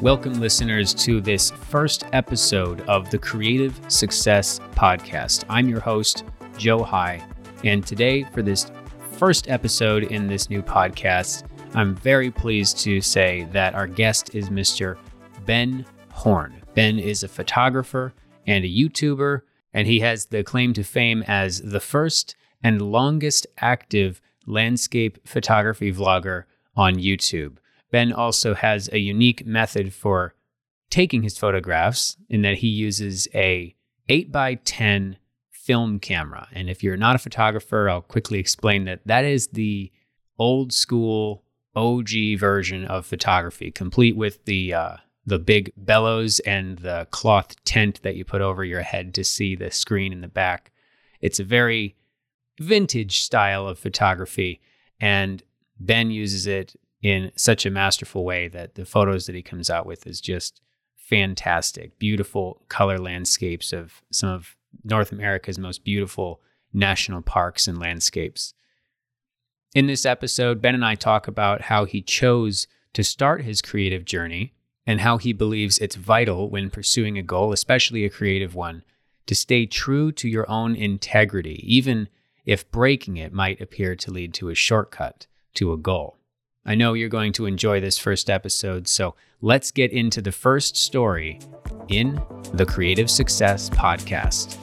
Welcome, listeners, to this first episode of the Creative Success Podcast. I'm your host, Joe High, and today, for this first episode in this new podcast, I'm very pleased to say that our guest is Mr. Ben Horne. Ben is a photographer and a YouTuber, and he has the claim to fame as the first and longest active landscape photography vlogger on YouTube. Ben also has a unique method for taking his photographs in that he uses a 8 by 10 film camera. And if you're not a photographer, I'll quickly explain that that is the old school OG version of photography, complete with the uh, the big bellows and the cloth tent that you put over your head to see the screen in the back. It's a very vintage style of photography, and Ben uses it in such a masterful way that the photos that he comes out with is just fantastic. Beautiful color landscapes of some of North America's most beautiful national parks and landscapes. In this episode, Ben and I talk about how he chose to start his creative journey and how he believes it's vital when pursuing a goal, especially a creative one, to stay true to your own integrity, even if breaking it might appear to lead to a shortcut to a goal. I know you're going to enjoy this first episode, so let's get into the first story in the Creative Success Podcast.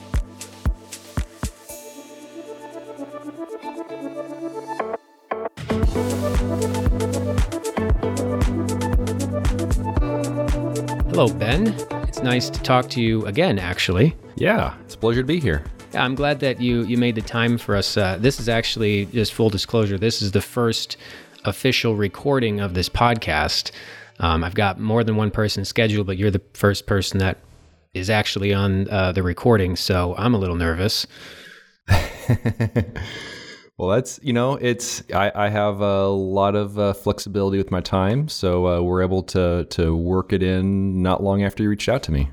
Hello, Ben. It's nice to talk to you again, actually. Yeah, it's a pleasure to be here. Yeah, I'm glad that you you made the time for us. Uh, this is actually just full disclosure. This is the first official recording of this podcast. Um, I've got more than one person scheduled, but you're the first person that is actually on uh, the recording, so I'm a little nervous. well, that's you know, it's I, I have a lot of uh, flexibility with my time, so uh, we're able to to work it in not long after you reached out to me.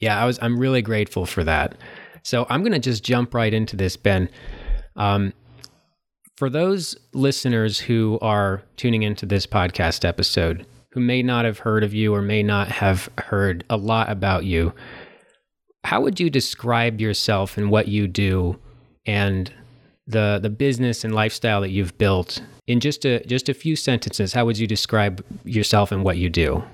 Yeah, I was. I'm really grateful for that. So I'm going to just jump right into this, Ben. Um, for those listeners who are tuning into this podcast episode who may not have heard of you or may not have heard a lot about you, how would you describe yourself and what you do and the the business and lifestyle that you've built in just a just a few sentences? How would you describe yourself and what you do?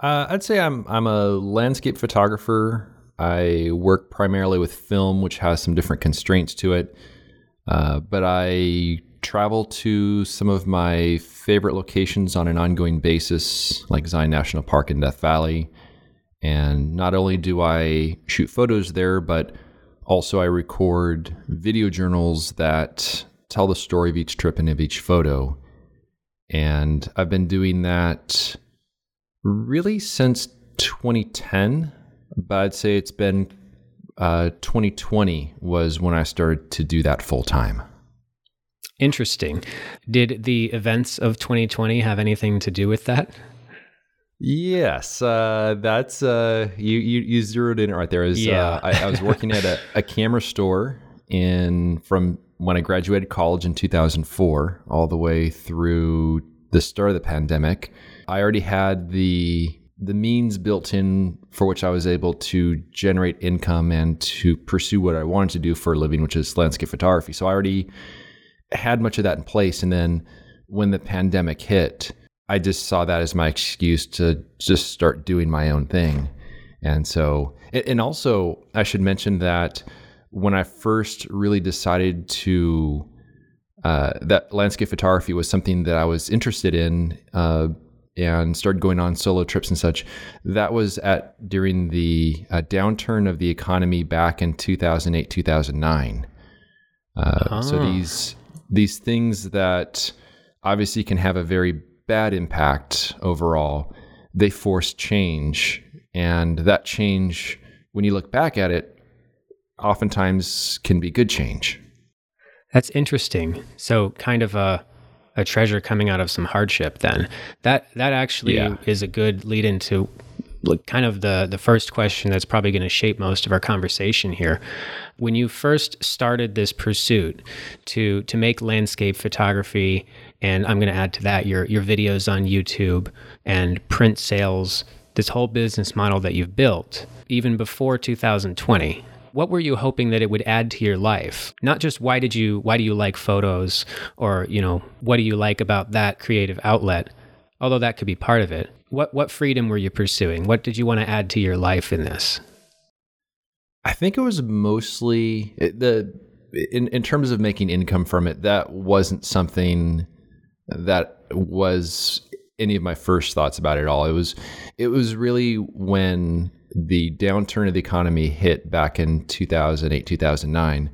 Uh, I'd say I'm I'm a landscape photographer. I work primarily with film, which has some different constraints to it. Uh, but I travel to some of my favorite locations on an ongoing basis, like Zion National Park in Death Valley. And not only do I shoot photos there, but also I record video journals that tell the story of each trip and of each photo. And I've been doing that really since 2010, but I'd say it's been uh, 2020 was when I started to do that full time. Interesting. Did the events of 2020 have anything to do with that? Yes, uh, that's uh, you, you. You zeroed in right there. Uh, yeah, uh, I, I, was working at a, a, camera store in from when I graduated college in 2004, all the way through the start of the pandemic. I already had the the means built in for which I was able to generate income and to pursue what I wanted to do for a living, which is landscape photography. So I already had much of that in place. And then when the pandemic hit, I just saw that as my excuse to just start doing my own thing. And so, and also, I should mention that when I first really decided to, uh, that landscape photography was something that I was interested in. Uh, and started going on solo trips and such. That was at during the uh, downturn of the economy back in 2008 2009. Uh, So ah. these these things that obviously can have a very bad impact overall, they force change, and that change, when you look back at it, oftentimes can be good change. That's interesting. So kind of a a treasure coming out of some hardship then that that actually yeah. is a good lead into like kind of the the first question that's probably going to shape most of our conversation here when you first started this pursuit to to make landscape photography and I'm going to add to that your your videos on YouTube and print sales, this whole business model that you've built even before 2020. What were you hoping that it would add to your life? Not just why did you why do you like photos or, you know, what do you like about that creative outlet? Although that could be part of it. What what freedom were you pursuing? What did you want to add to your life in this? I think it was mostly eh, the in in terms of making income from it. That wasn't something that was any of my first thoughts about it at all. It was it was really when the downturn of the economy hit back in 2008 2009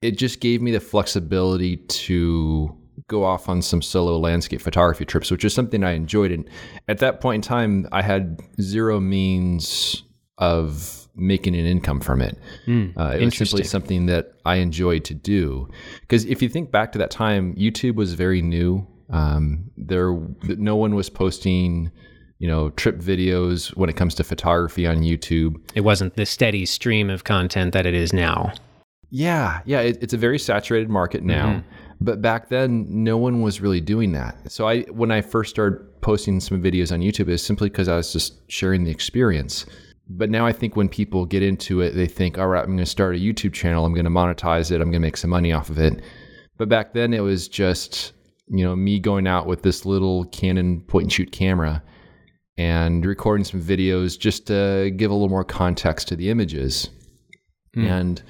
it just gave me the flexibility to go off on some solo landscape photography trips which is something i enjoyed. And at that point in time i had zero means of making an income from it. Mm, uh, it was simply something that i enjoyed to do. Because if you think back to that time youtube was very new. Um, there no one was posting you know, trip videos when it comes to photography on YouTube. It wasn't the steady stream of content that it is now. Yeah, yeah, it, it's a very saturated market now. Mm-hmm. But back then, no one was really doing that. So I, when I first started posting some videos on YouTube, it's simply because I was just sharing the experience. But now I think when people get into it, they think, all right, I'm going to start a YouTube channel. I'm going to monetize it. I'm going to make some money off of it. But back then, it was just, you know, me going out with this little Canon point and shoot camera and recording some videos just to give a little more context to the images. Mm. And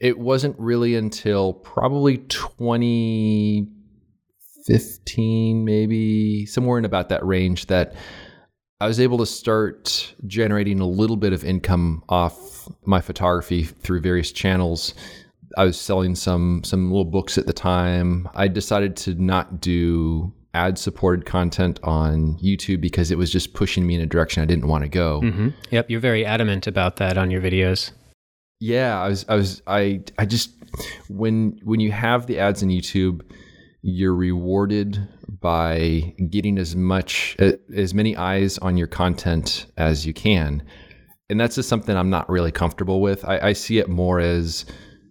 it wasn't really until probably 2015, maybe somewhere in about that range, that I was able to start generating a little bit of income off my photography through various channels. I was selling some some little books at the time. I decided to not do ad supported content on YouTube because it was just pushing me in a direction I didn't want to go. Mm-hmm. Yep, you're very adamant about that on your videos. Yeah, I was I was I I just when when you have the ads on YouTube, you're rewarded by getting as much as many eyes on your content as you can. And that's just something I'm not really comfortable with. I, I see it more as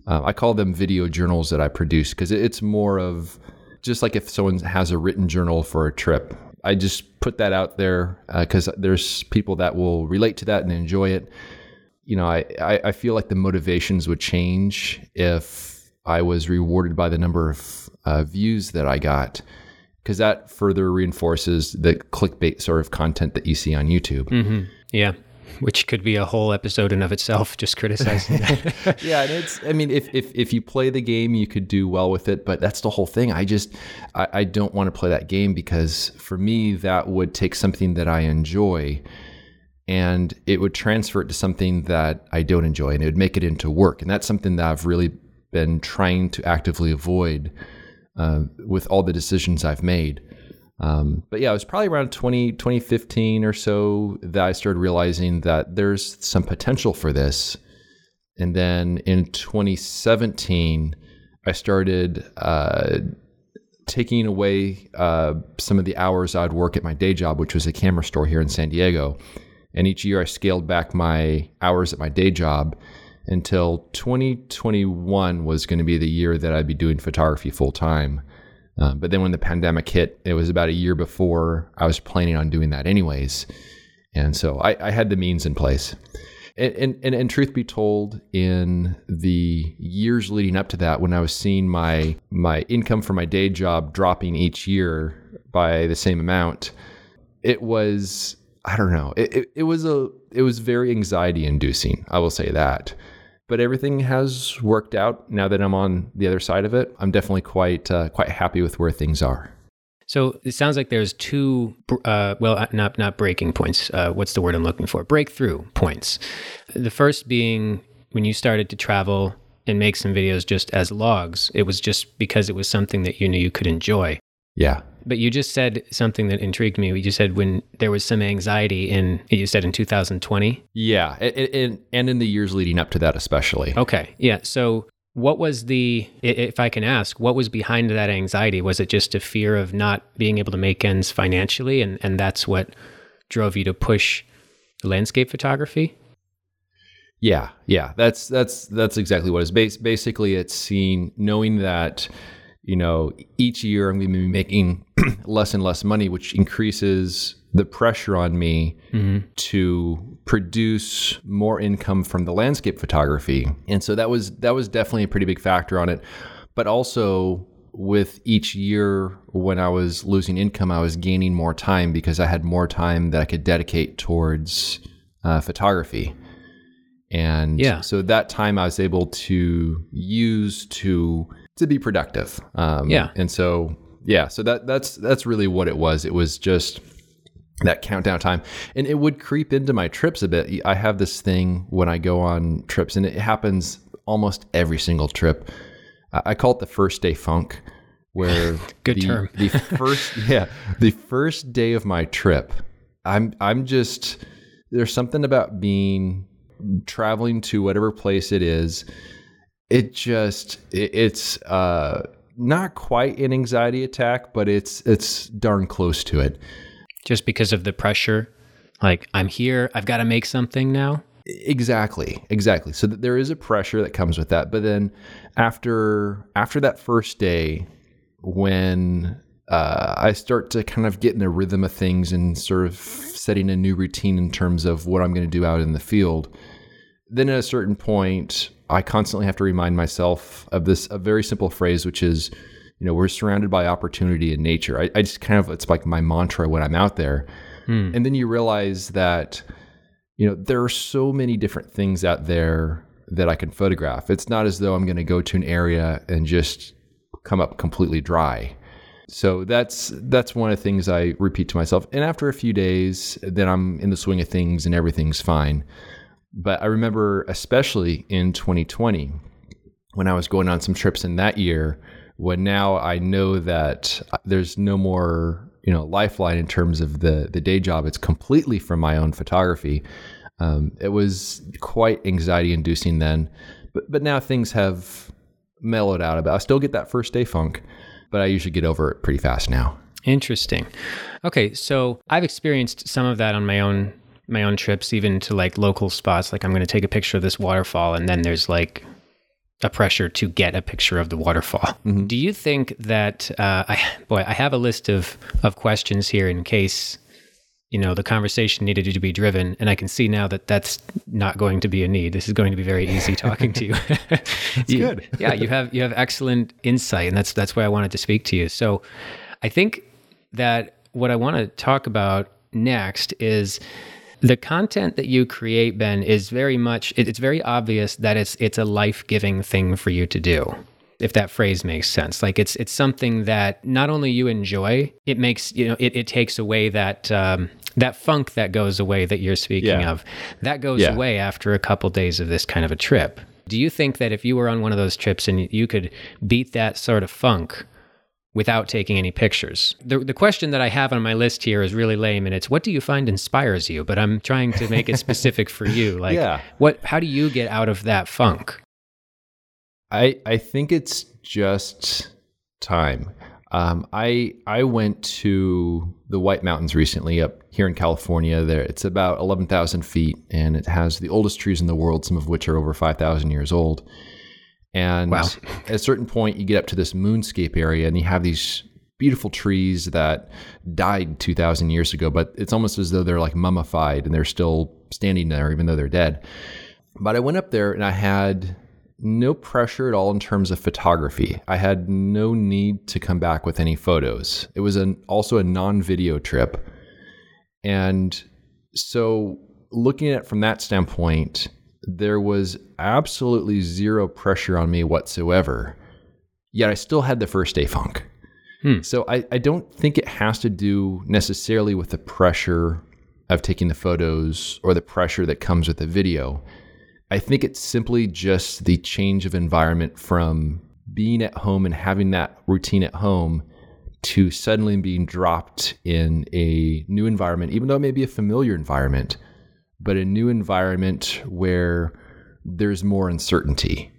uh, I call them video journals that I produce because it's more of just like if someone has a written journal for a trip. I just put that out there because uh, there's people that will relate to that and enjoy it. You know, I, I, I feel like the motivations would change if I was rewarded by the number of uh, views that I got because that further reinforces the clickbait sort of content that you see on YouTube. Mm-hmm. Yeah which could be a whole episode in of itself, just criticizing that. yeah, and it's I mean, if, if if you play the game, you could do well with it, but that's the whole thing. I just I, I don't want to play that game because for me that would take something that I enjoy and it would transfer it to something that I don't enjoy and it would make it into work. And that's something that I've really been trying to actively avoid uh, with all the decisions I've made. Um, but yeah, it was probably around 20, 2015 or so that I started realizing that there's some potential for this. And then in 2017, I started uh, taking away uh, some of the hours I'd work at my day job, which was a camera store here in San Diego. And each year I scaled back my hours at my day job until 2021 was going to be the year that I'd be doing photography full time. Uh, but then when the pandemic hit, it was about a year before I was planning on doing that anyways. And so I, I had the means in place. And, and, and, and, truth be told, in the years leading up to that, when I was seeing my my income from my day job dropping each year by the same amount, it was I don't know. It, it, it was a it was very anxiety inducing. I will say that but everything has worked out now that I'm on the other side of it. I'm definitely quite uh, quite happy with where things are. So it sounds like there's two, uh, well, uh, not not breaking points. Uh, what's the word I'm looking for? Breakthrough points. The first being when you started to travel and make some videos just as logs. It was just because it was something that you knew you could enjoy. Yeah. But you just said something that intrigued me. You said when there was some anxiety in, you said in 2020? Yeah. And, and in the years leading up to that, especially. Okay. Yeah. So what was the, if I can ask, what was behind that anxiety? Was it just a fear of not being able to make ends financially? And, and that's what drove you to push landscape photography? Yeah. Yeah. That's, that's, that's exactly what it is. Basically, it's seeing, knowing that you know, each year I'm going to be making less and less money, which increases the pressure on me mm-hmm. to produce more income from the landscape photography. And so that was that was definitely a pretty big factor on it. But also with each year when I was losing income, I was gaining more time because I had more time that I could dedicate towards uh, photography. And yeah. so that time I was able to use to to be productive. Um, yeah. And so yeah, so that that's that's really what it was. It was just that countdown time and it would creep into my trips a bit i have this thing when i go on trips and it happens almost every single trip i call it the first day funk where good the, term the first yeah the first day of my trip i'm i'm just there's something about being traveling to whatever place it is it just it, it's uh not quite an anxiety attack but it's it's darn close to it just because of the pressure. Like, I'm here, I've got to make something now. Exactly, exactly. So there is a pressure that comes with that. But then after after that first day, when uh, I start to kind of get in the rhythm of things and sort of setting a new routine in terms of what I'm going to do out in the field, then at a certain point, I constantly have to remind myself of this a very simple phrase, which is you know, we're surrounded by opportunity in nature. I, I just kind of, it's like my mantra when I'm out there. Hmm. And then you realize that, you know, there are so many different things out there that I can photograph. It's not as though I'm going to go to an area and just come up completely dry. So that's that's one of the things I repeat to myself. And after a few days, then I'm in the swing of things and everything's fine. But I remember especially in 2020 when I was going on some trips in that year, when now I know that there's no more you know lifeline in terms of the the day job. It's completely from my own photography. Um, it was quite anxiety inducing then, but but now things have mellowed out a bit. I still get that first day funk, but I usually get over it pretty fast now. Interesting. Okay, so I've experienced some of that on my own my own trips, even to like local spots. Like I'm going to take a picture of this waterfall, and then there's like a pressure to get a picture of the waterfall. Mm-hmm. Do you think that uh, I boy I have a list of of questions here in case you know the conversation needed to be driven and I can see now that that's not going to be a need. This is going to be very easy talking to you. you good. yeah, you have you have excellent insight and that's that's why I wanted to speak to you. So I think that what I want to talk about next is the content that you create, Ben, is very much it's very obvious that it's it's a life-giving thing for you to do. If that phrase makes sense. Like it's it's something that not only you enjoy, it makes you know, it, it takes away that um, that funk that goes away that you're speaking yeah. of. That goes yeah. away after a couple days of this kind of a trip. Do you think that if you were on one of those trips and you could beat that sort of funk without taking any pictures. The, the question that I have on my list here is really lame and it's what do you find inspires you? But I'm trying to make it specific for you. Like yeah. what how do you get out of that funk? I I think it's just time. Um, I I went to the White Mountains recently up here in California. There, it's about eleven thousand feet, and it has the oldest trees in the world, some of which are over five thousand years old. And wow. at a certain point, you get up to this moonscape area and you have these beautiful trees that died 2,000 years ago, but it's almost as though they're like mummified and they're still standing there, even though they're dead. But I went up there and I had no pressure at all in terms of photography. I had no need to come back with any photos. It was an, also a non video trip. And so, looking at it from that standpoint, there was absolutely zero pressure on me whatsoever. Yet I still had the first day funk. Hmm. So I, I don't think it has to do necessarily with the pressure of taking the photos or the pressure that comes with the video. I think it's simply just the change of environment from being at home and having that routine at home to suddenly being dropped in a new environment, even though it may be a familiar environment but a new environment where there's more uncertainty.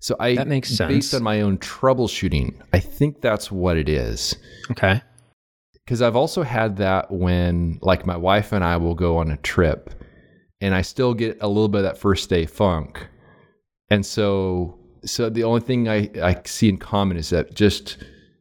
So I that makes sense. Based on my own troubleshooting, I think that's what it is. Okay. Because I've also had that when, like, my wife and I will go on a trip, and I still get a little bit of that first day funk, and so so the only thing I, I see in common is that just,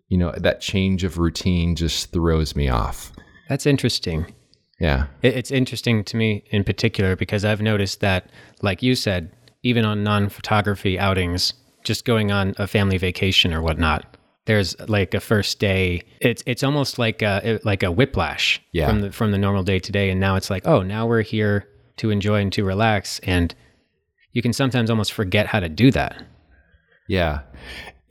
you know, that change of routine just throws me off. That's interesting. Yeah. It's interesting to me in particular because I've noticed that, like you said, even on non photography outings, just going on a family vacation or whatnot, there's like a first day. It's it's almost like a like a whiplash yeah. from the from the normal day to day, and now it's like, oh, now we're here to enjoy and to relax, and you can sometimes almost forget how to do that. Yeah.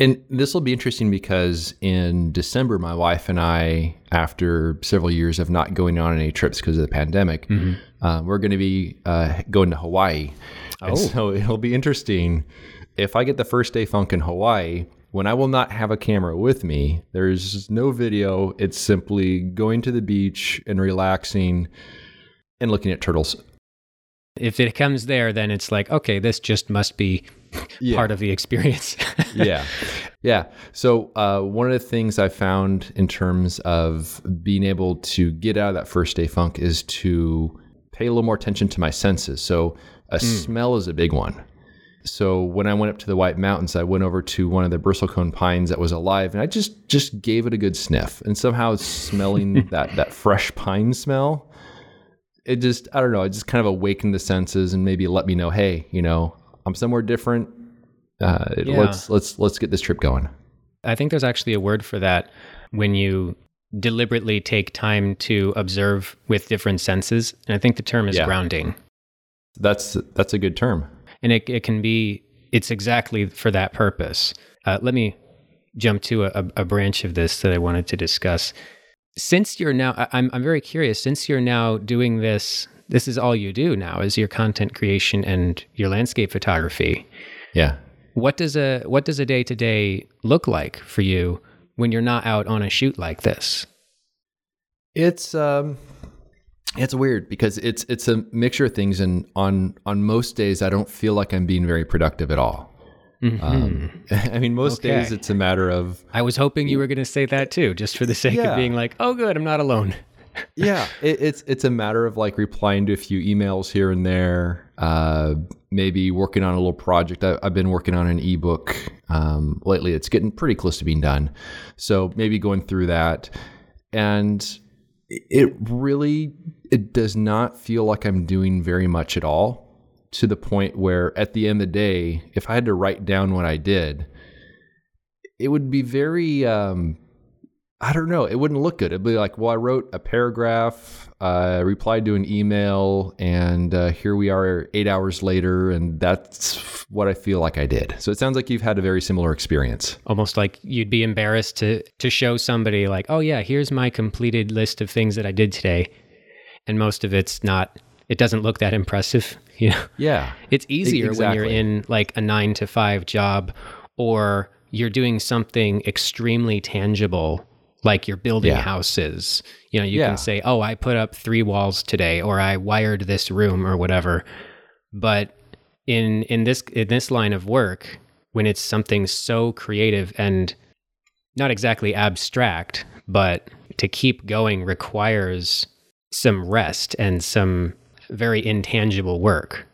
And this will be interesting because in December, my wife and I, after several years of not going on any trips because of the pandemic, mm-hmm. uh, we're going to be uh, going to Hawaii. Oh. And so it'll be interesting if I get the first day funk in Hawaii. When I will not have a camera with me, there's no video. It's simply going to the beach and relaxing and looking at turtles. If it comes there, then it's like, okay, this just must be yeah. part of the experience. yeah. Yeah. So, uh, one of the things I found in terms of being able to get out of that first day funk is to pay a little more attention to my senses. So, a mm. smell is a big one. So when I went up to the White Mountains, I went over to one of the bristlecone pines that was alive, and I just just gave it a good sniff. And somehow, smelling that that fresh pine smell, it just I don't know, it just kind of awakened the senses and maybe let me know, hey, you know, I'm somewhere different. Uh, yeah. Let's let's let's get this trip going. I think there's actually a word for that when you deliberately take time to observe with different senses, and I think the term is yeah. grounding. That's that's a good term, and it it can be it's exactly for that purpose. Uh, let me jump to a, a branch of this that I wanted to discuss. Since you're now, I'm I'm very curious. Since you're now doing this this is all you do now is your content creation and your landscape photography. Yeah. What does a what does a day to day look like for you when you're not out on a shoot like this? It's um it's weird because it's it's a mixture of things and on on most days I don't feel like I'm being very productive at all. Mm-hmm. Um, I mean, most okay. days it's a matter of. I was hoping you were going to say that too, just for the sake yeah. of being like, "Oh, good, I'm not alone." Yeah, it, it's it's a matter of like replying to a few emails here and there. Uh, maybe working on a little project. I, have been working on an ebook um, lately. It's getting pretty close to being done, so maybe going through that, and it really it does not feel like I'm doing very much at all. To the point where, at the end of the day, if I had to write down what I did, it would be very um, I don't know. It wouldn't look good. It'd be like, well, I wrote a paragraph, uh, replied to an email, and uh, here we are eight hours later, and that's what I feel like I did. So it sounds like you've had a very similar experience. Almost like you'd be embarrassed to to show somebody like, oh yeah, here's my completed list of things that I did today, and most of it's not. It doesn't look that impressive, you know. Yeah, it's easier exactly. when you're in like a nine to five job, or you're doing something extremely tangible like you're building yeah. houses. You know, you yeah. can say, "Oh, I put up three walls today," or "I wired this room," or whatever. But in in this in this line of work, when it's something so creative and not exactly abstract, but to keep going requires some rest and some very intangible work.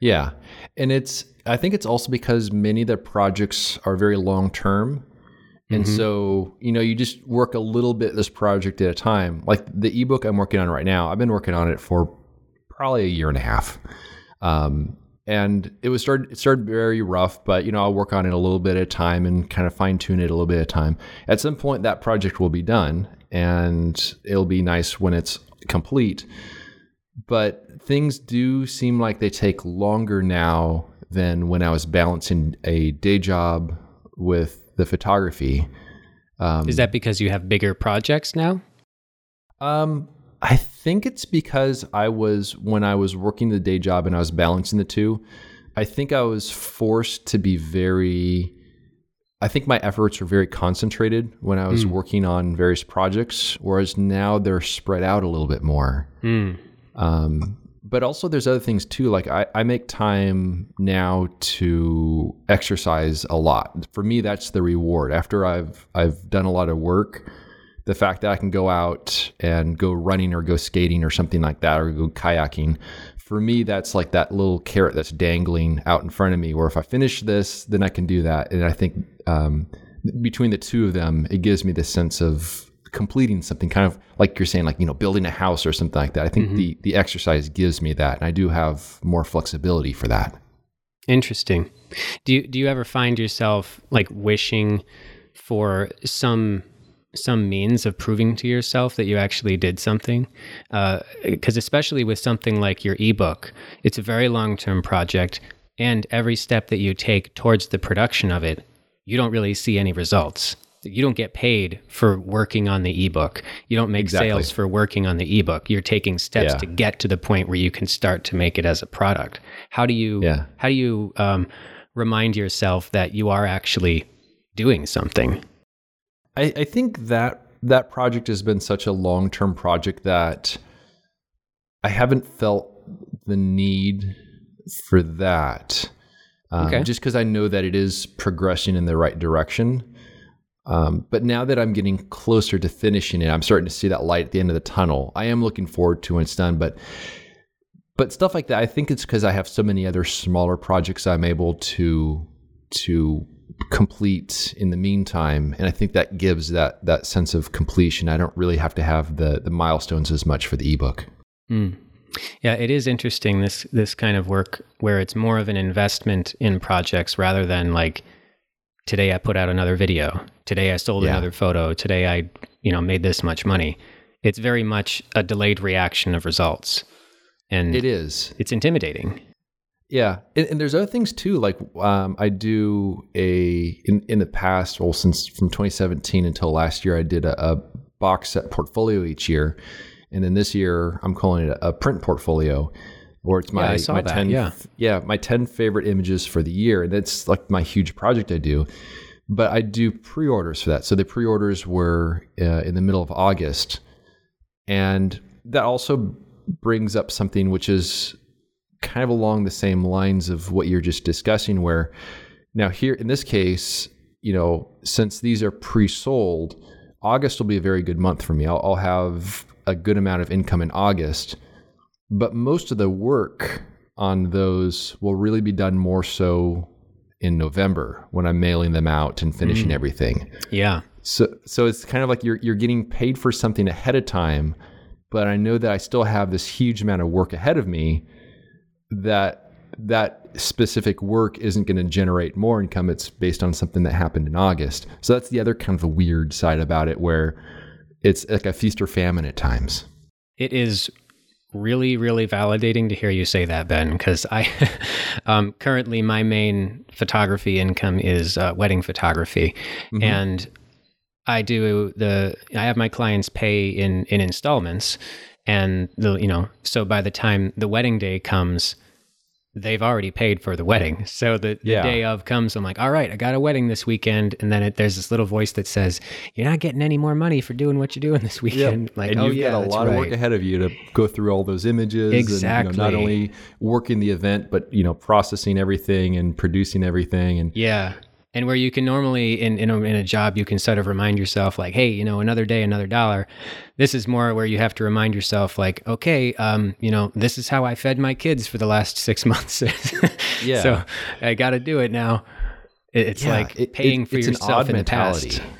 Yeah. And it's I think it's also because many of the projects are very long term and mm-hmm. so, you know, you just work a little bit this project at a time. Like the ebook I'm working on right now, I've been working on it for probably a year and a half. Um, and it was started it started very rough, but you know, I'll work on it a little bit at a time and kind of fine tune it a little bit at a time. At some point that project will be done and it'll be nice when it's complete. But things do seem like they take longer now than when I was balancing a day job with the photography. Um, Is that because you have bigger projects now? Um, I think it's because I was when I was working the day job and I was balancing the two. I think I was forced to be very. I think my efforts were very concentrated when I was mm. working on various projects, whereas now they're spread out a little bit more. Mm. Um, but also there's other things too like I, I make time now to exercise a lot for me that's the reward after i've i've done a lot of work the fact that i can go out and go running or go skating or something like that or go kayaking for me, that's like that little carrot that's dangling out in front of me. Where if I finish this, then I can do that. And I think um, between the two of them, it gives me this sense of completing something kind of like you're saying like you know building a house or something like that. I think mm-hmm. the the exercise gives me that and i do have more flexibility for that. Interesting. Do you do you ever find yourself like wishing for some some means of proving to yourself that you actually did something? Because uh, especially with something like your ebook it's a very long-term project and every step that you take towards the production of it you don't really see any results you don't get paid for working on the ebook. You don't make exactly. sales for working on the ebook. You're taking steps yeah. to get to the point where you can start to make it as a product. How do you yeah. how do you um, remind yourself that you are actually doing something? I, I think that that project has been such a long term project that I haven't felt the need for that. Um, okay. Just because I know that it is progressing in the right direction. Um, but now that I'm getting closer to finishing it, I'm starting to see that light at the end of the tunnel. I am looking forward to when it's done, but but stuff like that, I think it's because I have so many other smaller projects I'm able to to complete in the meantime, and I think that gives that that sense of completion. I don't really have to have the the milestones as much for the ebook. Mm. Yeah, it is interesting this this kind of work where it's more of an investment in projects rather than like today I put out another video. Today I sold yeah. another photo. Today I, you know, made this much money. It's very much a delayed reaction of results. And it is. It's intimidating. Yeah, and, and, there's other things too. Like um, I do a in in the past, well, since from 2017 until last year, I did a, a box set portfolio each year, and then this year I'm calling it a, a print portfolio or it's my, yeah, my that. 10 yeah. yeah my 10 favorite images for the year and that's like my huge project i do but i do pre-orders for that so the pre-orders were uh, in the middle of august and that also brings up something which is kind of along the same lines of what you're just discussing where now here in this case you know since these are pre-sold august will be a very good month for me i'll, I'll have a good amount of income in august but most of the work on those will really be done more so in November when I'm mailing them out and finishing mm. everything. Yeah. So so it's kind of like you're you're getting paid for something ahead of time, but I know that I still have this huge amount of work ahead of me that that specific work isn't going to generate more income it's based on something that happened in August. So that's the other kind of a weird side about it where it's like a feast or famine at times. It is really, really validating to hear you say that, Ben, because I um, currently my main photography income is uh, wedding photography, mm-hmm. and I do the I have my clients pay in in installments, and the you know so by the time the wedding day comes, they've already paid for the wedding. So the, the yeah. day of comes, I'm like, all right, I got a wedding this weekend. And then it, there's this little voice that says, you're not getting any more money for doing what you're doing this weekend. Yep. Like, and oh, you've yeah, got a lot right. of work ahead of you to go through all those images. Exactly. And, you know, not only working the event, but, you know, processing everything and producing everything. And yeah and where you can normally in in a, in a job you can sort of remind yourself like hey you know another day another dollar. This is more where you have to remind yourself like okay um you know this is how i fed my kids for the last six months. Yeah. So i gotta do it now. It's yeah, like it, paying it, for yourself in mentality. the past.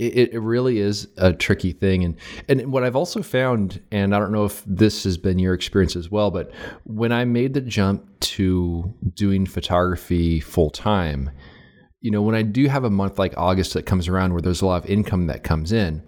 it, it really is a tricky thing and and what i've also found and i don't know if this has been your experience as well but when i made the jump to doing photography full time you know, when I do have a month like August that comes around where there's a lot of income that comes in,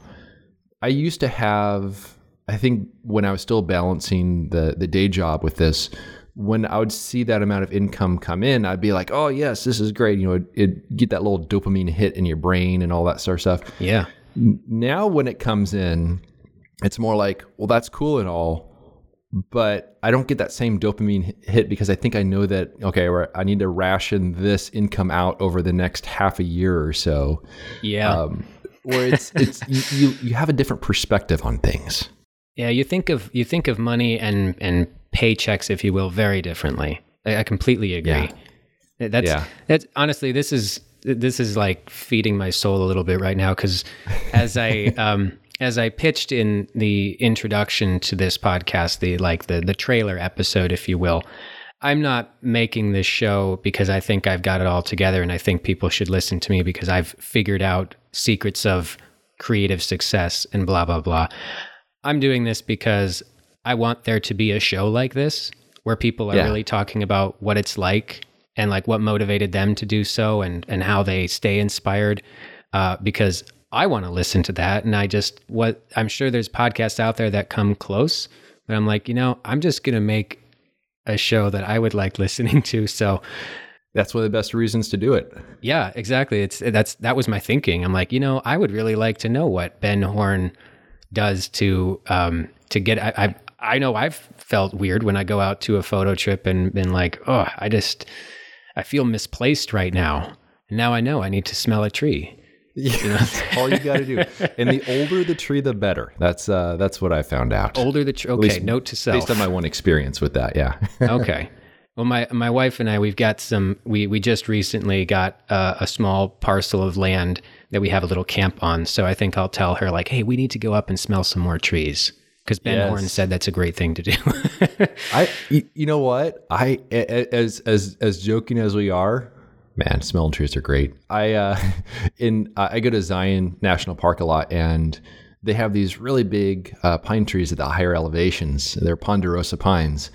I used to have, I think when I was still balancing the the day job with this, when I would see that amount of income come in, I'd be like, oh yes, this is great. You know, it, get that little dopamine hit in your brain and all that sort of stuff. Yeah. Now when it comes in, it's more like, well, that's cool and all, but I don't get that same dopamine hit because I think I know that okay, I need to ration this income out over the next half a year or so. Yeah, um, where it's it's you, you have a different perspective on things. Yeah, you think of you think of money and and paychecks, if you will, very differently. I, I completely agree. Yeah. That's yeah. that's honestly this is this is like feeding my soul a little bit right now because as I um as I pitched in the introduction to this podcast, the like the the trailer episode, if you will, I'm not making this show because I think I've got it all together and I think people should listen to me because I've figured out secrets of creative success and blah blah blah. I'm doing this because I want there to be a show like this where people are yeah. really talking about what it's like and like what motivated them to do so and and how they stay inspired uh, because I want to listen to that. And I just, what I'm sure there's podcasts out there that come close, but I'm like, you know, I'm just going to make a show that I would like listening to. So that's one of the best reasons to do it. Yeah, exactly. It's that's that was my thinking. I'm like, you know, I would really like to know what Ben Horne does to um to get I I, I know I've felt weird when I go out to a photo trip and been like, oh, I just I feel misplaced right now. And now I know I need to smell a tree. Yeah, you know? that's all you got to do. And the older the tree, the better. That's uh, that's what I found out. Older the tree. Okay, note to self. Based on my one experience with that, yeah. okay. Well, my my wife and I, we've got some. We we just recently got uh, a small parcel of land that we have a little camp on. So I think I'll tell her like, hey, we need to go up and smell some more trees because Ben yes. Horne said that's a great thing to do. I, you know what, I as as as joking as we are, Man, smelling trees are great. I uh, in I go to Zion National Park a lot, and they have these really big uh, pine trees at the higher elevations. They're ponderosa pines,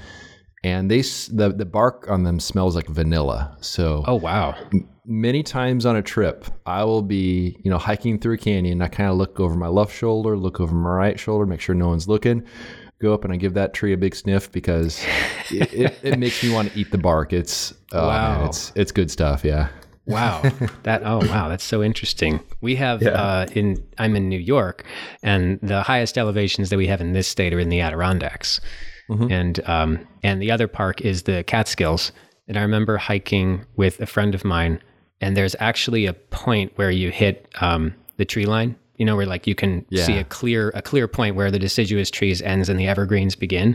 and they the the bark on them smells like vanilla. So oh wow. Many times on a trip, I will be you know hiking through a canyon. I kind of look over my left shoulder, look over my right shoulder, make sure no one's looking go up and I give that tree a big sniff because it, it, it, makes me want to eat the bark. It's oh, wow, man, it's it's good stuff. Yeah. wow that oh wow that's so interesting we have yeah. uh, in i'm in new york and the highest elevations that we have in this state are in the adirondacks mm-hmm. and um, and the other park is the catskills and i remember hiking with a friend of mine and there's actually a point where you hit um, the tree line you know, where like you can yeah. see a clear a clear point where the deciduous trees ends and the evergreens begin.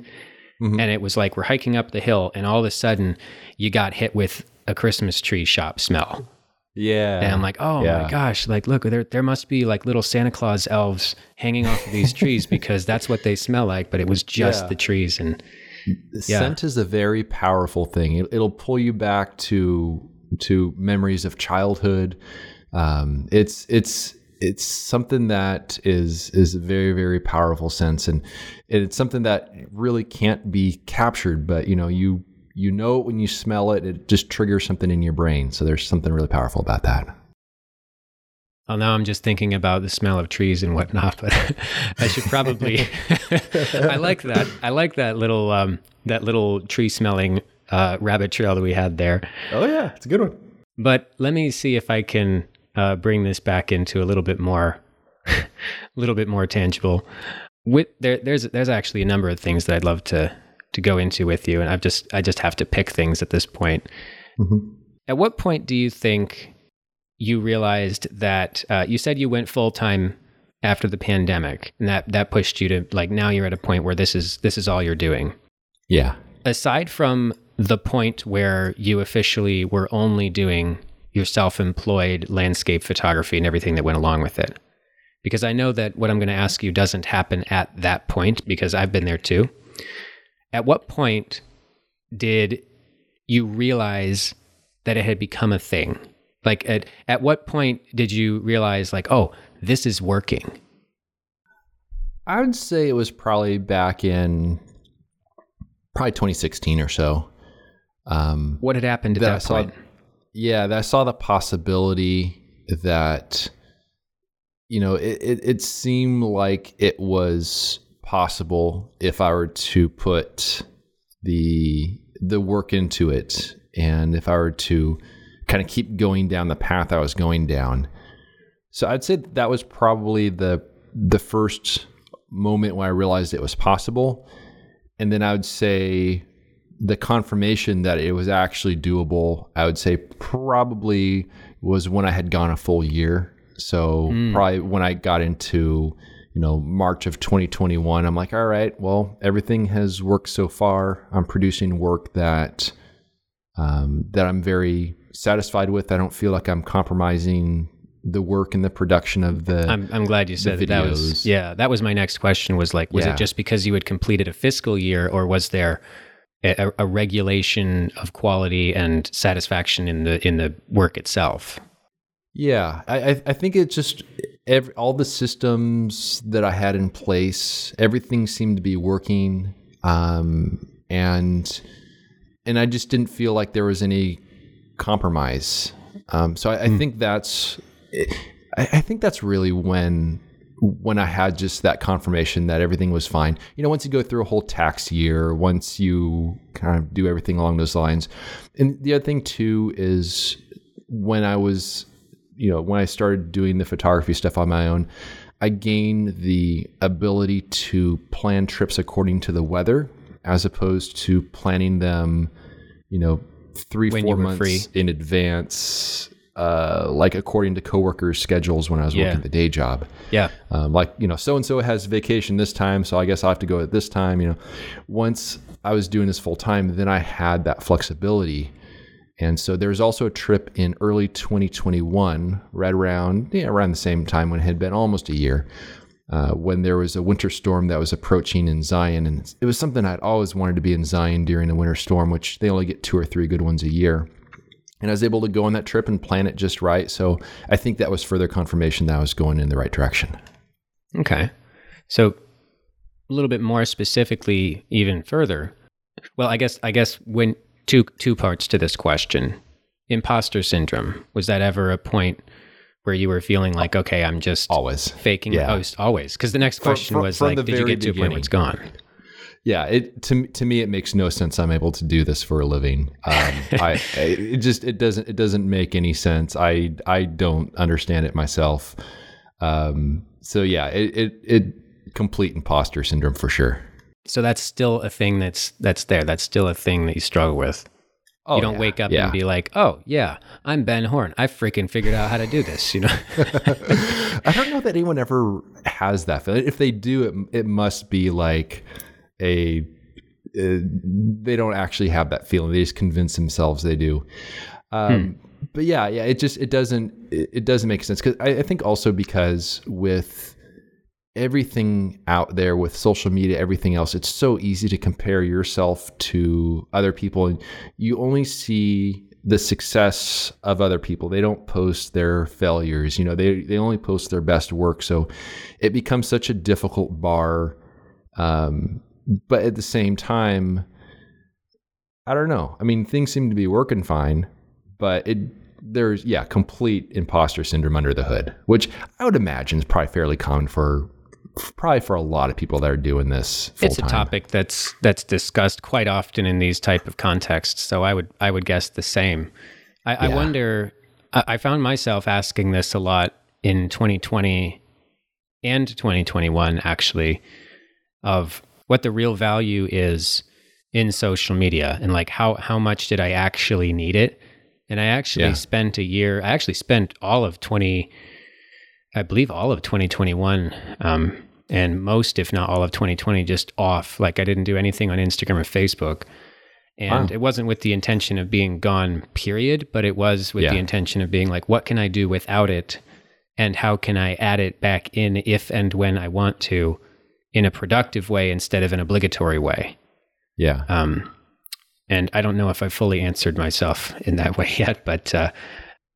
Mm-hmm. And it was like we're hiking up the hill, and all of a sudden you got hit with a Christmas tree shop smell. Yeah. And I'm like, oh yeah. my gosh, like look, there there must be like little Santa Claus elves hanging off of these trees because that's what they smell like, but it was just yeah. the trees and yeah. scent is a very powerful thing. It, will pull you back to to memories of childhood. Um, it's it's it's something that is is a very very powerful sense. And it's something that really can't be captured but you know you you know when you smell it it just triggers something in your brain. So there's something really powerful about that. Well now i'm just thinking about the smell of trees and whatnot but i should probably i like that. I like that little um that little tree smelling uh, rabbit trail that we had there. Oh yeah. It's a good one. But let me see if i can uh, bring this back into a little bit more, a little bit more tangible. With there, there's there's actually a number of things that I'd love to to go into with you, and I've just I just have to pick things at this point. Mm-hmm. At what point do you think you realized that uh, you said you went full time after the pandemic, and that that pushed you to like now you're at a point where this is this is all you're doing? Yeah. Aside from the point where you officially were only doing your self employed landscape photography and everything that went along with it. Because I know that what I'm going to ask you doesn't happen at that point because I've been there too. At what point did you realize that it had become a thing? Like at at what point did you realize like, oh, this is working? I would say it was probably back in probably 2016 or so. Um, what had happened at that, that point? Yeah, I saw the possibility that you know it, it, it seemed like it was possible if I were to put the the work into it and if I were to kind of keep going down the path I was going down. So I'd say that was probably the the first moment when I realized it was possible. And then I would say the confirmation that it was actually doable, I would say probably was when I had gone a full year. So mm. probably when I got into, you know, March of 2021, I'm like, all right, well, everything has worked so far. I'm producing work that um, that I'm very satisfied with. I don't feel like I'm compromising the work and the production of the. I'm, I'm glad you said that. that was yeah. That was my next question. Was like, was yeah. it just because you had completed a fiscal year, or was there a, a, regulation of quality and satisfaction in the in the work itself? Yeah, I I think it just every, all the systems that I had in place, everything seemed to be working, um, and and I just didn't feel like there was any compromise. Um, so I, I mm. think that's I, I think that's really when when I had just that confirmation that everything was fine. You know, once you go through a whole tax year, once you kind of do everything along those lines. And the other thing too is when I was, you know, when I started doing the photography stuff on my own, I gained the ability to plan trips according to the weather as opposed to planning them, you know, three, when four months free. in advance uh, like according to coworkers' schedules when I was yeah. working the day job. Yeah. Um, like, you know, so and so has vacation this time, so I guess I'll have to go at this time. You know, once I was doing this full time, then I had that flexibility. And so there was also a trip in early 2021, right around, yeah, around the same time when it had been almost a year, uh, when there was a winter storm that was approaching in Zion. And it was something I'd always wanted to be in Zion during a winter storm, which they only get two or three good ones a year and I was able to go on that trip and plan it just right. So I think that was further confirmation that I was going in the right direction. Okay. So a little bit more specifically, even further. Well, I guess I guess when two two parts to this question. Imposter syndrome was that ever a point where you were feeling like, okay, I'm just always faking yeah. Oh, host always? Because the next question from, from, was from like, did you get to a point where it's gone? Yeah it to to me it makes no sense i'm able to do this for a living um, I, it just it doesn't it doesn't make any sense i i don't understand it myself um, so yeah it, it it complete imposter syndrome for sure so that's still a thing that's that's there that's still a thing that you struggle with Oh, you don't yeah, wake up yeah. and be like, "Oh, yeah, I'm Ben Horne. I freaking figured out how to do this." You know. I don't know that anyone ever has that feeling. If they do, it it must be like a uh, they don't actually have that feeling. They just convince themselves they do. Um, hmm. But yeah, yeah, it just it doesn't it, it doesn't make sense because I, I think also because with everything out there with social media, everything else, it's so easy to compare yourself to other people, and you only see the success of other people. They don't post their failures. You know, they they only post their best work. So it becomes such a difficult bar um, but at the same time, I don't know. I mean, things seem to be working fine, but it there's yeah, complete imposter syndrome under the hood, which I would imagine is probably fairly common for probably for a lot of people that are doing this It's a topic that's that's discussed quite often in these type of contexts, so I would I would guess the same. I, yeah. I wonder I found myself asking this a lot in 2020 and 2021 actually of what the real value is in social media and like how how much did I actually need it? And I actually yeah. spent a year. I actually spent all of twenty, I believe all of twenty twenty one, um, and most, if not all of twenty twenty, just off. Like I didn't do anything on Instagram or Facebook. And wow. it wasn't with the intention of being gone, period, but it was with yeah. the intention of being like, what can I do without it? And how can I add it back in if and when I want to? In a productive way instead of an obligatory way. Yeah. Um, and I don't know if I fully answered myself in that way yet, but uh,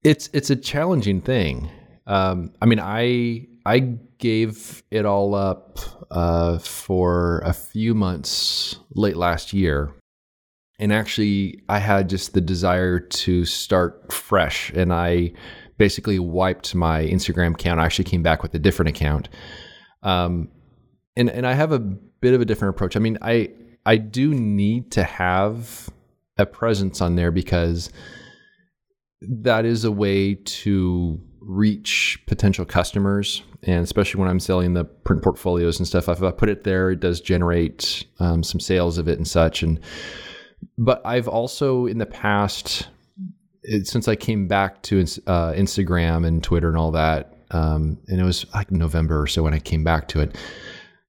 it's it's a challenging thing. Um, I mean, I I gave it all up uh, for a few months late last year, and actually, I had just the desire to start fresh, and I basically wiped my Instagram account. I actually came back with a different account. Um, and and I have a bit of a different approach. I mean, I I do need to have a presence on there because that is a way to reach potential customers and especially when i'm selling the print portfolios and stuff if i put it there it does generate um, some sales of it and such and but i've also in the past it, since i came back to uh, instagram and twitter and all that um, and it was like november or so when i came back to it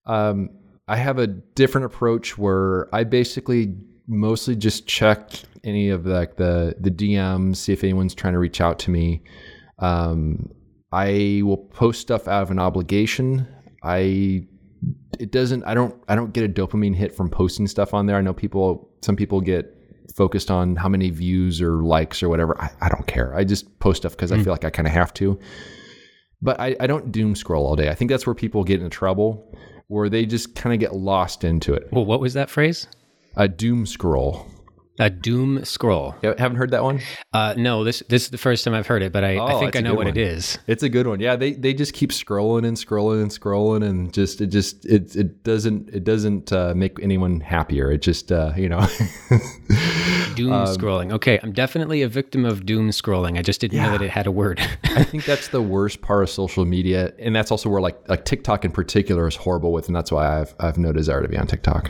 um, I have a different approach where I basically mostly just check any of like the the DMs, see if anyone's trying to reach out to me. Um, I will post stuff out of an obligation. I it doesn't I don't I don't get a dopamine hit from posting stuff on there. I know people some people get focused on how many views or likes or whatever. I, I don't care. I just post stuff because mm. I feel like I kind of have to. But I, I don't doom scroll all day. I think that's where people get into trouble, where they just kind of get lost into it. Well, what was that phrase? A doom scroll. A doom scroll. You haven't heard that one? Uh, no, this this is the first time I've heard it, but I, oh, I think I know what one. it is. It's a good one. Yeah, they they just keep scrolling and scrolling and scrolling, and just it just it it doesn't it doesn't uh, make anyone happier. It just uh, you know. doom um, scrolling. Okay, I'm definitely a victim of doom scrolling. I just didn't yeah. know that it had a word. I think that's the worst part of social media, and that's also where like like TikTok in particular is horrible with, and that's why I've I've no desire to be on TikTok.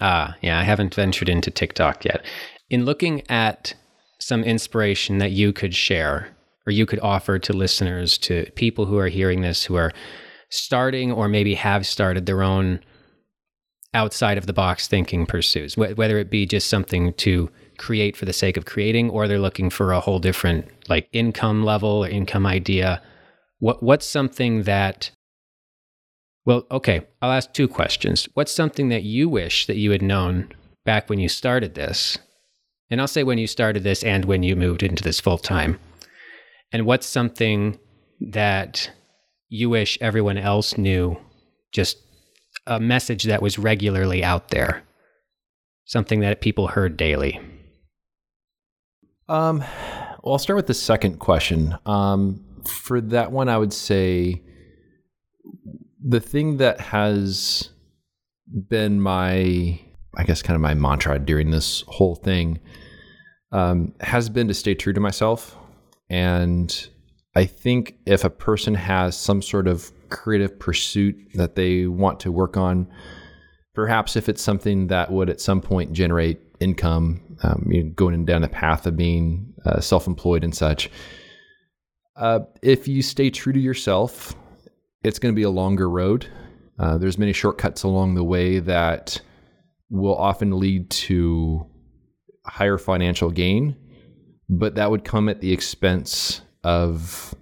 Ah, yeah, I haven't ventured into TikTok yet. In looking at some inspiration that you could share or you could offer to listeners, to people who are hearing this, who are starting or maybe have started their own outside of the box thinking pursuits, whether it be just something to create for the sake of creating or they're looking for a whole different like income level or income idea. What what's something that well, okay, I'll ask two questions. What's something that you wish that you had known back when you started this? And I'll say when you started this and when you moved into this full time. And what's something that you wish everyone else knew, just a message that was regularly out there, something that people heard daily? Um, well, I'll start with the second question. Um, for that one, I would say the thing that has been my, I guess, kind of my mantra during this whole thing um, has been to stay true to myself. And I think if a person has some sort of creative pursuit that they want to work on, perhaps if it's something that would at some point generate income, um, you know, going down the path of being uh, self employed and such. Uh, if you stay true to yourself it's going to be a longer road. Uh, there's many shortcuts along the way that will often lead to higher financial gain, but that would come at the expense of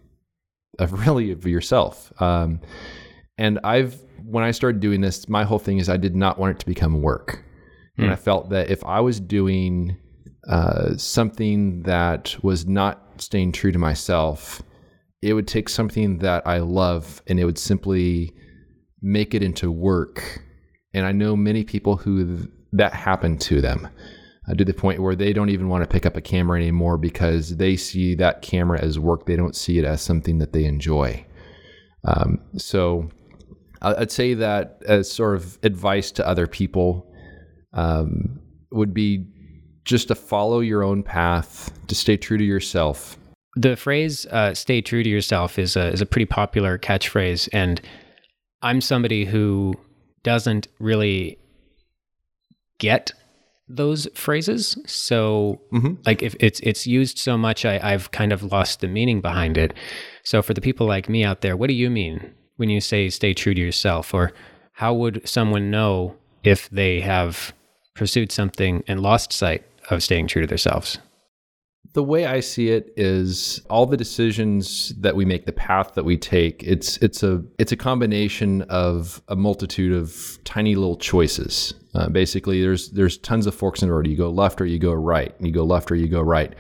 of really of yourself. Um, and I've when I started doing this, my whole thing is I did not want it to become work, and hmm. I felt that if I was doing uh, something that was not staying true to myself, it would take something that I love and it would simply make it into work. And I know many people who that happened to them uh, to the point where they don't even want to pick up a camera anymore because they see that camera as work. They don't see it as something that they enjoy. Um, so I'd say that as sort of advice to other people um, would be just to follow your own path, to stay true to yourself, the phrase uh, "stay true to yourself" is a is a pretty popular catchphrase, and I'm somebody who doesn't really get those phrases. So, mm-hmm. like, if it's it's used so much, I, I've kind of lost the meaning behind it. So, for the people like me out there, what do you mean when you say "stay true to yourself"? Or how would someone know if they have pursued something and lost sight of staying true to themselves? The way I see it is all the decisions that we make, the path that we take, it's it's a it's a combination of a multitude of tiny little choices. Uh, basically, there's there's tons of forks in the road. You go left or you go right. You go left or you go right.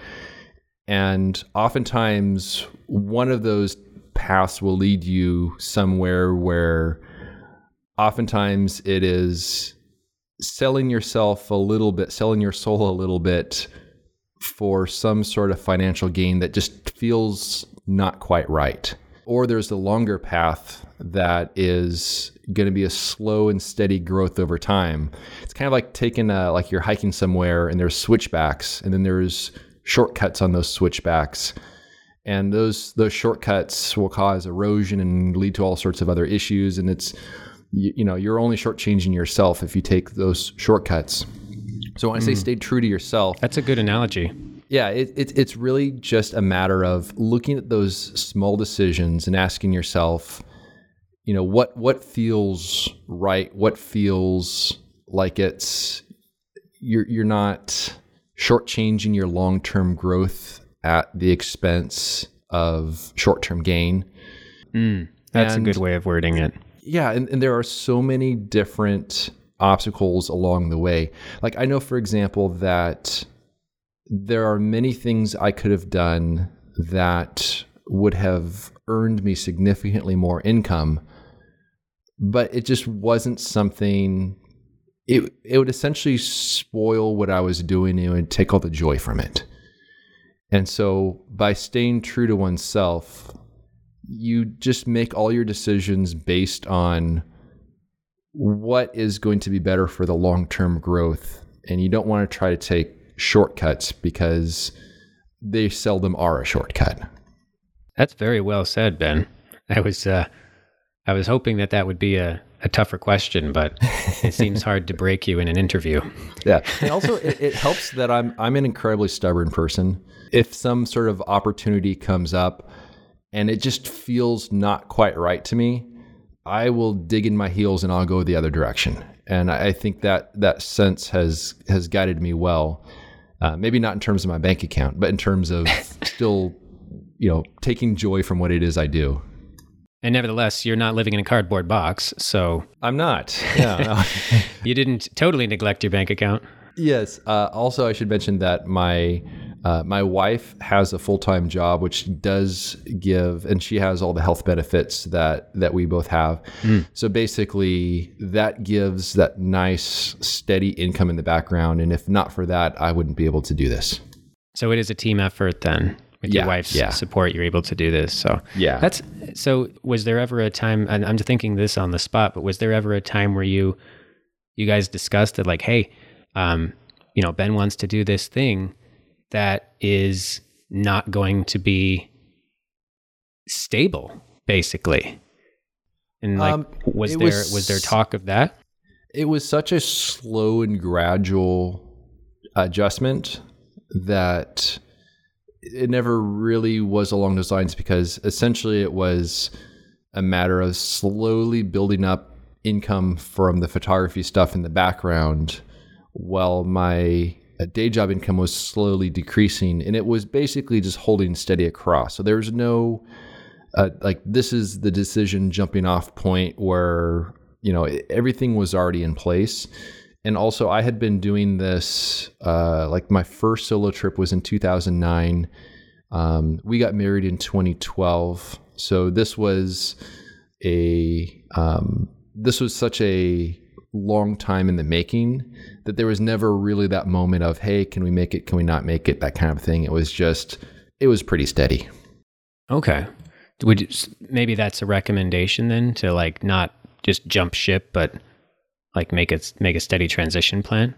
And oftentimes, one of those paths will lead you somewhere where oftentimes it is selling yourself a little bit, selling your soul a little bit for some sort of financial gain that just feels not quite right. Or there's the longer path that is going to be a slow and steady growth over time. It's kind of like taking a, like you're hiking somewhere and there's switchbacks and then there's shortcuts on those switchbacks. And those those shortcuts will cause erosion and lead to all sorts of other issues. And it's you, you know you're only shortchanging yourself if you take those shortcuts. So when I say mm. stay true to yourself, that's a good analogy. Yeah, it, it, it's really just a matter of looking at those small decisions and asking yourself, you know, what what feels right, what feels like it's you're you're not shortchanging your long term growth at the expense of short term gain. Mm, that's and, a good way of wording it. Yeah. And, and there are so many different obstacles along the way. Like, I know, for example, that there are many things I could have done that would have earned me significantly more income, but it just wasn't something. It it would essentially spoil what I was doing and take all the joy from it. And so, by staying true to oneself, you just make all your decisions based on what is going to be better for the long term growth. And you don't want to try to take shortcuts because they seldom are a shortcut. That's very well said, Ben. I was uh, I was hoping that that would be a, a tougher question, but it seems hard to break you in an interview. Yeah, and also it, it helps that I'm I'm an incredibly stubborn person. If some sort of opportunity comes up and it just feels not quite right to me, I will dig in my heels and I'll go the other direction. And I think that that sense has has guided me well. Uh, maybe not in terms of my bank account, but in terms of still you know, taking joy from what it is I do. And nevertheless, you're not living in a cardboard box, so I'm not. Yeah, no. you didn't totally neglect your bank account. Yes. Uh, also, I should mention that my uh, my wife has a full time job, which does give, and she has all the health benefits that that we both have. Mm. So basically, that gives that nice steady income in the background. And if not for that, I wouldn't be able to do this. So it is a team effort then with yeah, your wife's yeah. support, you're able to do this. So yeah, that's so. Was there ever a time? And I'm thinking this on the spot, but was there ever a time where you, you guys discussed it, like, hey, um, you know, Ben wants to do this thing that is not going to be stable, basically. And like, um, was there was, was there talk of that? It was such a slow and gradual adjustment that it never really was along those lines because essentially it was a matter of slowly building up income from the photography stuff in the background while my uh, day job income was slowly decreasing and it was basically just holding steady across so there was no uh, like this is the decision jumping off point where you know everything was already in place and also I had been doing this. Uh, like my first solo trip was in 2009. Um, we got married in 2012, so this was a um, this was such a long time in the making that there was never really that moment of hey, can we make it? Can we not make it? That kind of thing. It was just it was pretty steady. Okay. Would you, maybe that's a recommendation then to like not just jump ship, but like make it make a steady transition plan?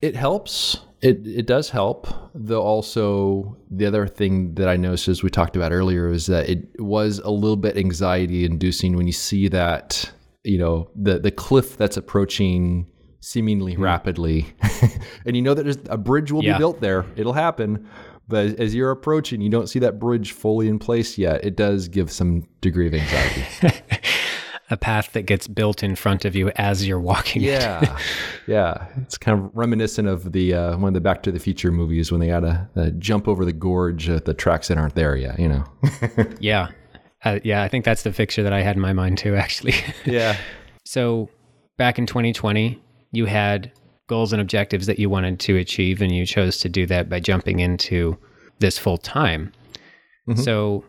It helps. It it does help. Though also the other thing that I noticed as we talked about earlier is that it was a little bit anxiety inducing when you see that, you know, the the cliff that's approaching seemingly mm rapidly. and you know that a bridge will yeah. be built there. It'll happen. But as you're approaching, you don't see that bridge fully in place yet. It does give some degree of anxiety. a path that gets built in front of you as you're walking. Yeah, yeah. It's kind of reminiscent of the uh, one of the Back to the Future movies when they had to jump over the gorge at the tracks that aren't there yet. You know. yeah, uh, yeah. I think that's the fixture that I had in my mind too. Actually. yeah. So back in 2020, you had goals and objectives that you wanted to achieve, and you chose to do that by jumping into this full time. Mm-hmm. So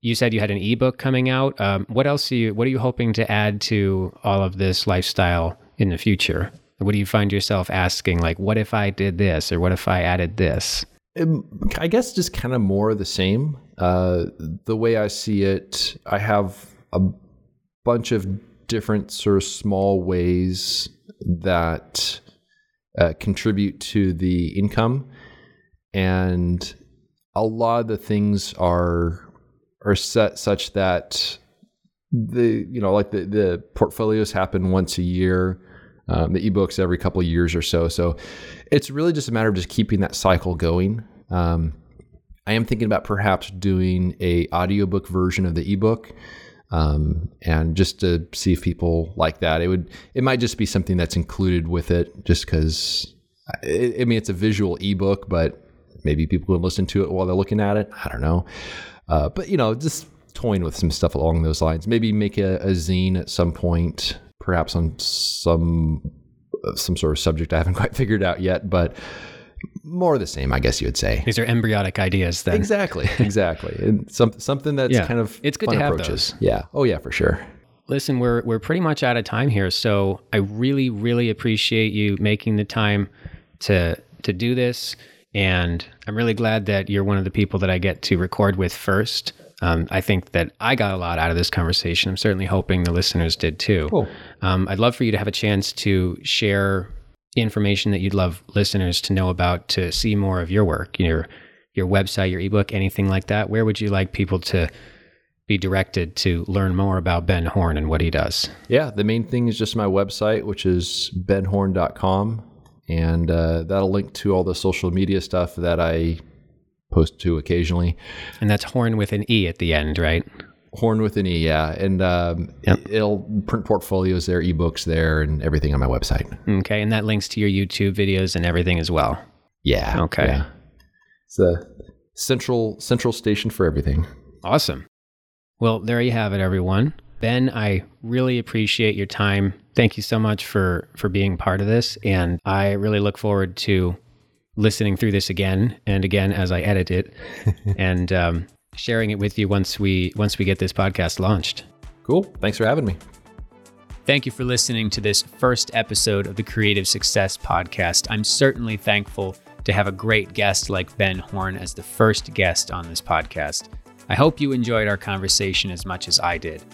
you said you had an ebook coming out. Um, what else are you? What are you hoping to add to all of this lifestyle in the future? What do you find yourself asking? Like, what if I did this, or what if I added this? I guess just kind of more of the same. Uh, the way I see it, I have a bunch of different sort of small ways that uh, contribute to the income, and a lot of the things are are set such that the you know like the the portfolios happen once a year um, the ebooks every couple of years or so. So it's really just a matter of just keeping that cycle going. Um, i am thinking about perhaps doing a audiobook version of the ebook um, and just to see if people like that it would it might just be something that's included with it just because I, mean it's a visual ebook but maybe people can listen to it while they're looking at it. I don't know. Uh, but, you know, just toying with some stuff along those lines. Maybe make a, a zine at some point, perhaps on some some sort of subject I haven't quite figured out yet, but more of the same, I guess you would say. These are embryonic ideas, then. Exactly, exactly, and some something that's yeah. kind of it's good to have approaches. those. Yeah. Oh yeah, for sure. Listen, we're we're pretty much out of time here, so I really really appreciate you making the time to to do this, and I'm really glad that you're one of the people that I get to record with first. Um, I think that I got a lot out of this conversation. I'm certainly hoping the listeners did too. Cool. Um, I'd love for you to have a chance to share information that you'd love listeners to know about to see more of your work, your your website, your ebook, anything like that. Where would you like people to be directed to learn more about Ben Horne and what he does? Yeah, the main thing is just my website, which is benhorne.com. And uh, that'll link to all the social media stuff that I post to occasionally. And that's Horn with an E at the end, right? Horne with an E, yeah. And um, yep. it'll print portfolios there, ebooks there, and everything on my website. Okay. And that links to your YouTube videos and everything as well. Yeah. Okay. Yeah. It's a central central station for everything. Awesome. Well, there you have it, everyone. Ben, I really appreciate your time. Thank you so much for for being part of this, and I really look forward to listening through this again and again as I edit it, and um, sharing it with you once we once we get this podcast launched. Cool. Thanks for having me. Thank you for listening to this first episode of the Creative Success Podcast. I'm certainly thankful to have a great guest like Ben Horne as the first guest on this podcast. I hope you enjoyed our conversation as much as I did.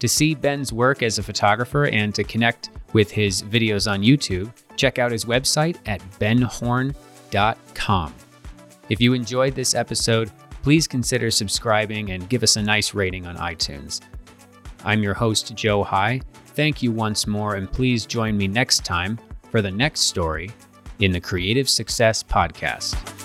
To see Ben's work as a photographer and to connect with his videos on YouTube, check out his website at benhorne.com if you enjoyed this episode, please consider subscribing and give us a nice rating on iTunes. I'm your host, Joe High. Thank you once more, and please join me next time for the next story in the Creative Success Podcast.